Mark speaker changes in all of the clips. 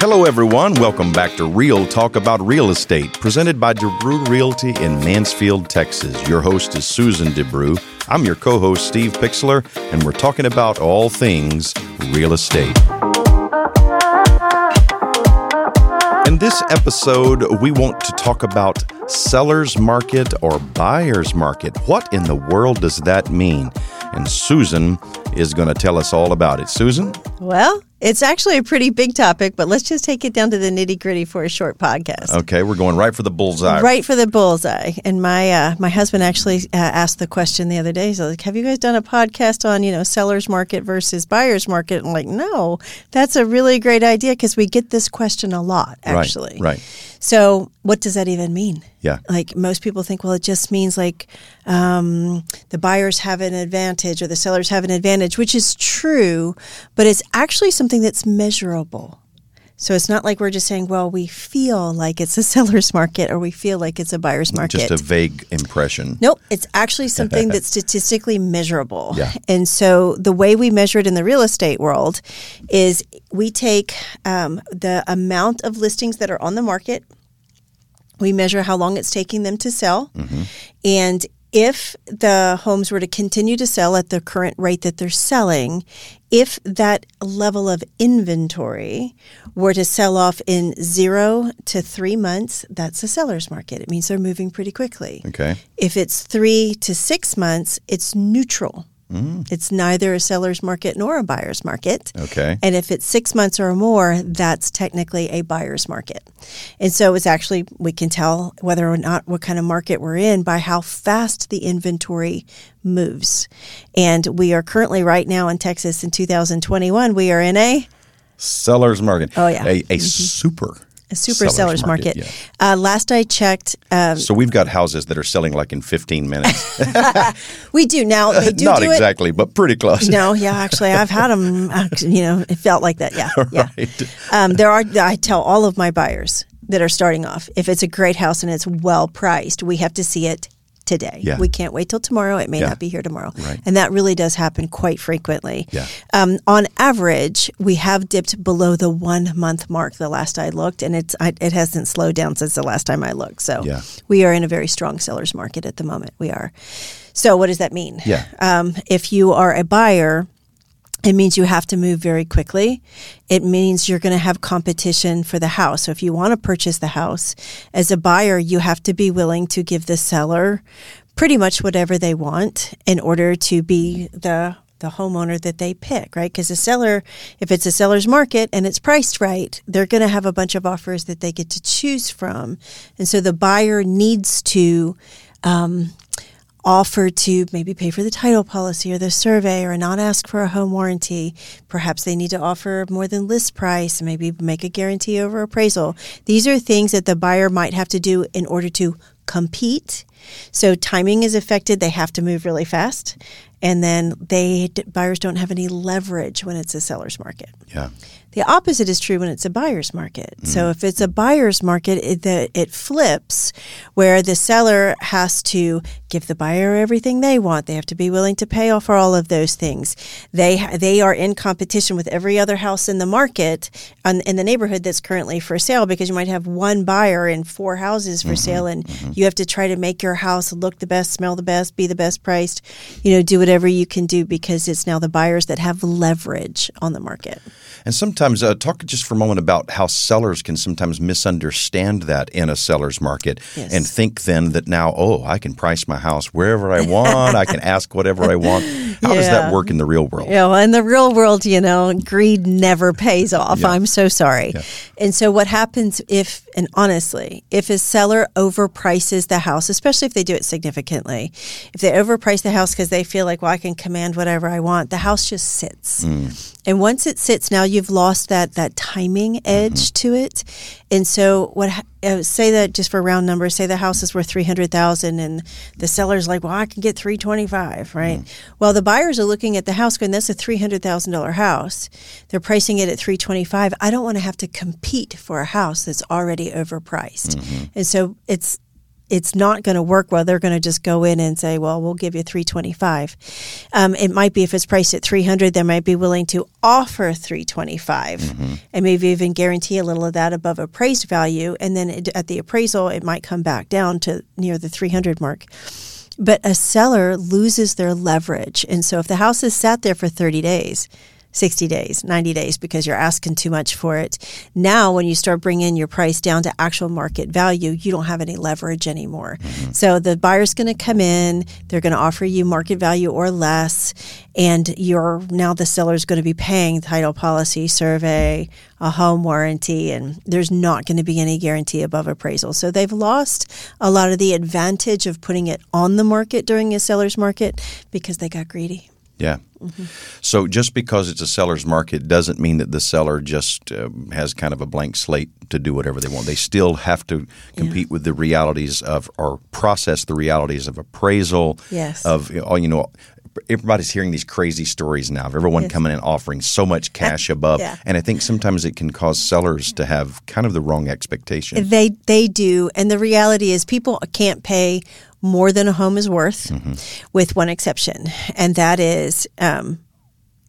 Speaker 1: Hello, everyone. Welcome back to Real Talk About Real Estate, presented by DeBrew Realty in Mansfield, Texas. Your host is Susan DeBrew. I'm your co host, Steve Pixler, and we're talking about all things real estate. In this episode, we want to talk about seller's market or buyer's market. What in the world does that mean? And Susan is going to tell us all about it. Susan?
Speaker 2: Well, it's actually a pretty big topic, but let's just take it down to the nitty gritty for a short podcast.
Speaker 1: Okay, we're going right for the bullseye.
Speaker 2: Right for the bullseye. And my uh, my husband actually uh, asked the question the other day. He's like, "Have you guys done a podcast on you know seller's market versus buyer's market?" I'm like, "No, that's a really great idea because we get this question a lot, actually."
Speaker 1: Right. right.
Speaker 2: So, what does that even mean?
Speaker 1: Yeah.
Speaker 2: Like most people think, well, it just means like um, the buyers have an advantage or the sellers have an advantage, which is true, but it's actually something that's measurable. So it's not like we're just saying, well, we feel like it's a seller's market or we feel like it's a buyer's market.
Speaker 1: Just a vague impression.
Speaker 2: Nope. It's actually something that's statistically measurable.
Speaker 1: Yeah.
Speaker 2: And so the way we measure it in the real estate world is we take um, the amount of listings that are on the market, we measure how long it's taking them to sell,
Speaker 1: mm-hmm.
Speaker 2: and if the homes were to continue to sell at the current rate that they're selling, if that level of inventory were to sell off in zero to three months, that's a seller's market. It means they're moving pretty quickly.
Speaker 1: Okay.
Speaker 2: If it's three to six months, it's neutral.
Speaker 1: Mm.
Speaker 2: It's neither a seller's market nor a buyer's market.
Speaker 1: Okay.
Speaker 2: And if it's six months or more, that's technically a buyer's market. And so it's actually, we can tell whether or not what kind of market we're in by how fast the inventory moves. And we are currently, right now in Texas in 2021, we are in a
Speaker 1: seller's market.
Speaker 2: Oh, yeah.
Speaker 1: A, a
Speaker 2: mm-hmm.
Speaker 1: super
Speaker 2: a super seller's, seller's market.
Speaker 1: market. Yeah.
Speaker 2: Uh, last I checked, um,
Speaker 1: so we've got houses that are selling like in 15 minutes.
Speaker 2: we do now. They do
Speaker 1: Not
Speaker 2: do
Speaker 1: exactly,
Speaker 2: it.
Speaker 1: but pretty close.
Speaker 2: No, yeah, actually, I've had them. You know, it felt like that. Yeah, yeah.
Speaker 1: right.
Speaker 2: Um, there are. I tell all of my buyers that are starting off if it's a great house and it's well priced, we have to see it today.
Speaker 1: Yeah.
Speaker 2: We can't wait till tomorrow. It may
Speaker 1: yeah.
Speaker 2: not be here tomorrow.
Speaker 1: Right.
Speaker 2: And that really does happen quite frequently.
Speaker 1: Yeah.
Speaker 2: Um, on average, we have dipped below the one month mark the last I looked, and it's I, it hasn't slowed down since the last time I looked. So
Speaker 1: yeah.
Speaker 2: we are in a very strong seller's market at the moment. We are. So what does that mean?
Speaker 1: Yeah.
Speaker 2: Um, if you are a buyer, it means you have to move very quickly. It means you're going to have competition for the house. So if you want to purchase the house as a buyer, you have to be willing to give the seller pretty much whatever they want in order to be the the homeowner that they pick, right? Because the seller, if it's a seller's market and it's priced right, they're going to have a bunch of offers that they get to choose from, and so the buyer needs to um, offer to maybe pay for the title policy or the survey or not ask for a home warranty. Perhaps they need to offer more than list price and maybe make a guarantee over appraisal. These are things that the buyer might have to do in order to compete. So timing is affected. They have to move really fast. And then they buyers don't have any leverage when it's a seller's market.
Speaker 1: Yeah.
Speaker 2: The opposite is true when it's a buyer's market. Mm. So if it's a buyer's market, it, the, it flips where the seller has to give the buyer everything they want. They have to be willing to pay off for all of those things. They they are in competition with every other house in the market on, in the neighborhood that's currently for sale because you might have one buyer in four houses for mm-hmm, sale, and mm-hmm. you have to try to make your house look the best, smell the best, be the best priced. You know, do whatever you can do because it's now the buyers that have leverage on the market.
Speaker 1: And sometimes, uh, talk just for a moment about how sellers can sometimes misunderstand that in a seller's market
Speaker 2: yes.
Speaker 1: and think then that now, oh, I can price my house wherever I want. I can ask whatever I want. How
Speaker 2: yeah.
Speaker 1: does that work in the real world?
Speaker 2: Yeah, well, in the real world, you know, greed never pays off.
Speaker 1: Yeah.
Speaker 2: I'm so sorry.
Speaker 1: Yeah.
Speaker 2: And so, what happens if, and honestly, if a seller overprices the house, especially if they do it significantly, if they overprice the house because they feel like, well, I can command whatever I want, the house just sits.
Speaker 1: Mm.
Speaker 2: And once it sits, now you've lost that that timing edge
Speaker 1: mm-hmm.
Speaker 2: to it. And so, what uh, say that just for round numbers, say the house is worth three hundred thousand, and the seller's like, well, I can get three twenty five, right? Mm-hmm. Well, the buyers are looking at the house going, that's a three hundred thousand dollar house. They're pricing it at three twenty five. I don't want to have to compete for a house that's already overpriced,
Speaker 1: mm-hmm.
Speaker 2: and so it's it's not going to work well. They're going to just go in and say, "Well, we'll give you 325." Um, it might be if it's priced at 300, they might be willing to offer 325, mm-hmm. and maybe even guarantee a little of that above appraised value, and then it, at the appraisal, it might come back down to near the 300 mark. But a seller loses their leverage, and so if the house is sat there for 30 days 60 days, 90 days because you're asking too much for it. Now, when you start bringing your price down to actual market value, you don't have any leverage anymore. Mm-hmm. So the buyer's going to come in, they're going to offer you market value or less, and you're now the seller's going to be paying title policy, survey, a home warranty, and there's not going to be any guarantee above appraisal. So they've lost a lot of the advantage of putting it on the market during a seller's market because they got greedy.
Speaker 1: Yeah. Mm-hmm. So just because it's a seller's market doesn't mean that the seller just uh, has kind of a blank slate to do whatever they want. They still have to compete yeah. with the realities of or process the realities of appraisal.
Speaker 2: Yes.
Speaker 1: Of all you know, everybody's hearing these crazy stories now of everyone yes. coming in offering so much cash above yeah. and i think sometimes it can cause sellers to have kind of the wrong expectation
Speaker 2: they they do and the reality is people can't pay more than a home is worth, mm-hmm. with one exception, and that is um,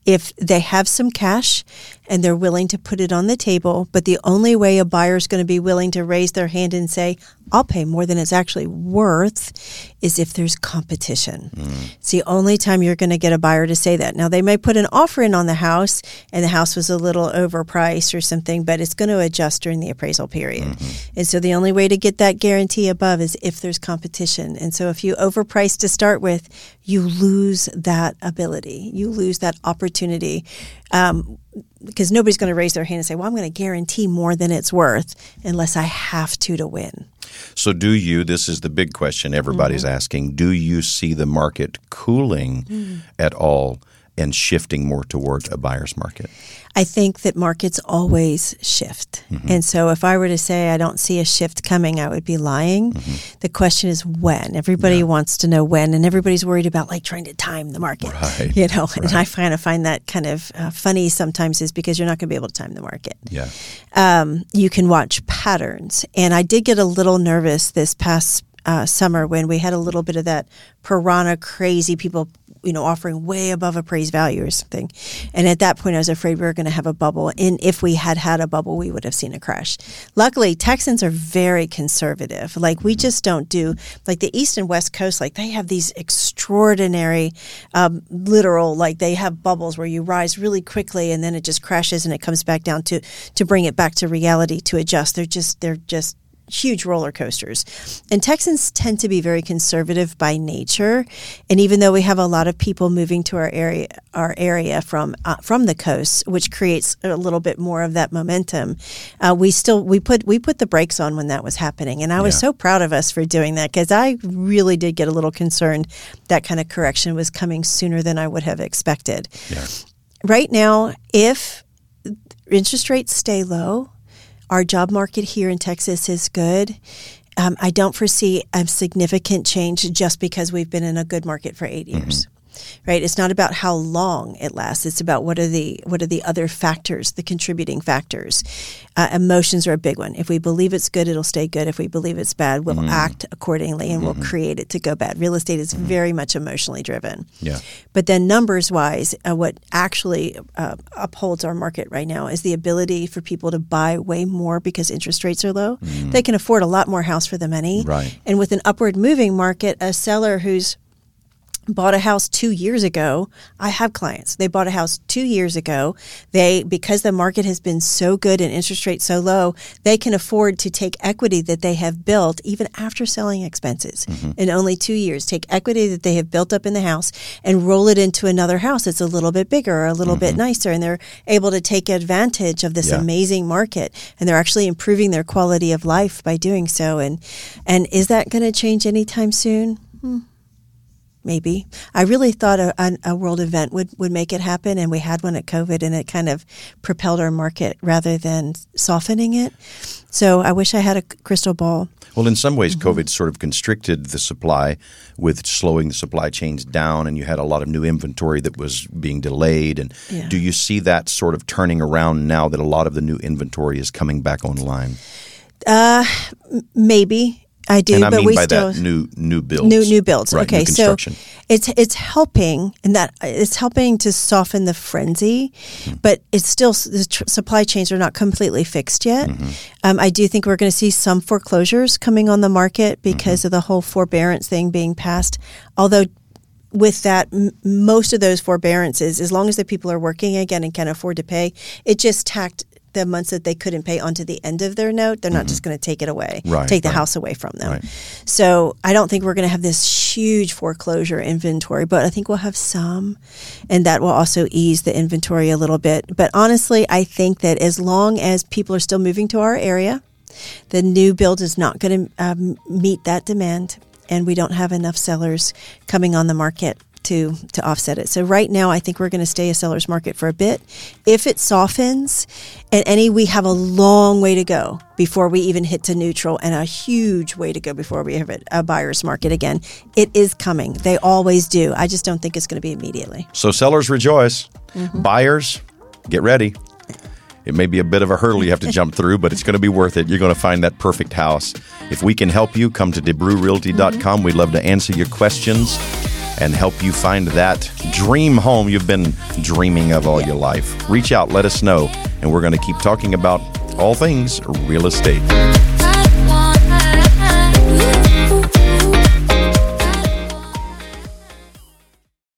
Speaker 2: if they have some cash and they're willing to put it on the table, but the only way a buyer is going to be willing to raise their hand and say, I'll pay more than it's actually worth is if there's competition. Mm. It's the only time you're going to get a buyer to say that. Now, they may put an offer in on the house and the house was a little overpriced or something, but it's going to adjust during the appraisal period. Mm-hmm. And so the only way to get that guarantee above is if there's competition. And so if you overprice to start with, you lose that ability, you lose that opportunity. Um, because nobody's going to raise their hand and say, "Well, I'm going to guarantee more than it's worth unless I have to to win."
Speaker 1: So, do you? This is the big question everybody's mm-hmm. asking. Do you see the market cooling mm-hmm. at all and shifting more toward a buyer's market?
Speaker 2: I think that markets always shift. Mm-hmm. And so if I were to say I don't see a shift coming, I would be lying. Mm-hmm. The question is when. Everybody yeah. wants to know when, and everybody's worried about like trying to time the market.
Speaker 1: Right.
Speaker 2: You know,
Speaker 1: right.
Speaker 2: and I kind of find that kind of uh, funny sometimes is because you're not going to be able to time the market.
Speaker 1: Yeah.
Speaker 2: Um, you can watch patterns. And I did get a little nervous this past uh, summer when we had a little bit of that piranha crazy people you know, offering way above appraised value or something. And at that point, I was afraid we were going to have a bubble. And if we had had a bubble, we would have seen a crash. Luckily, Texans are very conservative. Like, we just don't do, like, the East and West Coast, like, they have these extraordinary, um, literal, like, they have bubbles where you rise really quickly and then it just crashes and it comes back down to, to bring it back to reality to adjust. They're just, they're just huge roller coasters. And Texans tend to be very conservative by nature. And even though we have a lot of people moving to our area, our area from uh, from the coast, which creates a little bit more of that momentum, uh, we still we put we put the brakes on when that was happening. And I was yeah. so proud of us for doing that because I really did get a little concerned that kind of correction was coming sooner than I would have expected.
Speaker 1: Yeah.
Speaker 2: Right now, if interest rates stay low, our job market here in Texas is good. Um, I don't foresee a significant change just because we've been in a good market for eight years. Right? It's not about how long it lasts. It's about what are the what are the other factors, the contributing factors. Uh, emotions are a big one. If we believe it's good, it'll stay good. If we believe it's bad, we'll mm-hmm. act accordingly and mm-hmm. we'll create it to go bad. Real estate is mm-hmm. very much emotionally driven.
Speaker 1: Yeah.
Speaker 2: But then numbers wise, uh, what actually uh, upholds our market right now is the ability for people to buy way more because interest rates are low. Mm-hmm. They can afford a lot more house for the money.
Speaker 1: Right.
Speaker 2: And with an upward moving market, a seller who's bought a house two years ago. I have clients. They bought a house two years ago. They, because the market has been so good and interest rates so low, they can afford to take equity that they have built even after selling expenses mm-hmm. in only two years. Take equity that they have built up in the house and roll it into another house that's a little bit bigger or a little mm-hmm. bit nicer. And they're able to take advantage of this yeah. amazing market. And they're actually improving their quality of life by doing so. And, and is that going to change anytime soon? Hmm maybe. I really thought a, a, world event would, would make it happen, and we had one at COVID, and it kind of propelled our market rather than softening it. So I wish I had a crystal ball.
Speaker 1: Well, in some ways, mm-hmm. COVID sort of constricted the supply with slowing the supply chains down, and you had a lot of new inventory that was being delayed. And yeah. do you see that sort of turning around now that a lot of the new inventory is coming back online?
Speaker 2: Uh, maybe I do,
Speaker 1: and I
Speaker 2: but
Speaker 1: mean
Speaker 2: we
Speaker 1: by
Speaker 2: still
Speaker 1: that new new builds.
Speaker 2: new new builds.
Speaker 1: Right,
Speaker 2: okay,
Speaker 1: new
Speaker 2: so it's it's helping, and that it's helping to soften the frenzy,
Speaker 1: Hmm.
Speaker 2: but it's still the tr- supply chains are not completely fixed yet.
Speaker 1: Mm-hmm.
Speaker 2: Um, I do think we're going to see some foreclosures coming on the market because
Speaker 1: Mm-hmm.
Speaker 2: of the whole forbearance thing being passed. Although with that, m- most of those forbearances, as long as the people are working again and can afford to pay, it just tacked the months that they couldn't pay onto the end of their note. They're not just going to take it away,
Speaker 1: Mm-hmm. Right,
Speaker 2: take the
Speaker 1: right.
Speaker 2: house away from them.
Speaker 1: Right.
Speaker 2: So I don't think we're going to have this huge foreclosure inventory, but I think we'll have some, and that will also ease the inventory a little bit. But honestly, I think that as long as people are still moving to our area, the new build is not going to um, meet that demand, and we don't have enough sellers coming on the market to to offset it. So right now, I think we're going to stay a seller's market for a bit. If it softens, and any, we have a long way to go before we even hit to neutral, and a huge way to go before we have a, a buyer's market again. It is coming. They always do. I just don't think it's going to be immediately.
Speaker 1: So sellers rejoice.
Speaker 2: Mm-hmm.
Speaker 1: Buyers, get ready. It may be a bit of a hurdle you have to jump through, but it's going to be worth it. You're going to find that perfect house. If we can help you, come to DeBrewRealty.com. We'd love to answer your questions and help you find that dream home you've been dreaming of all your life. Reach out, let us know, and we're going to keep talking about all things real estate.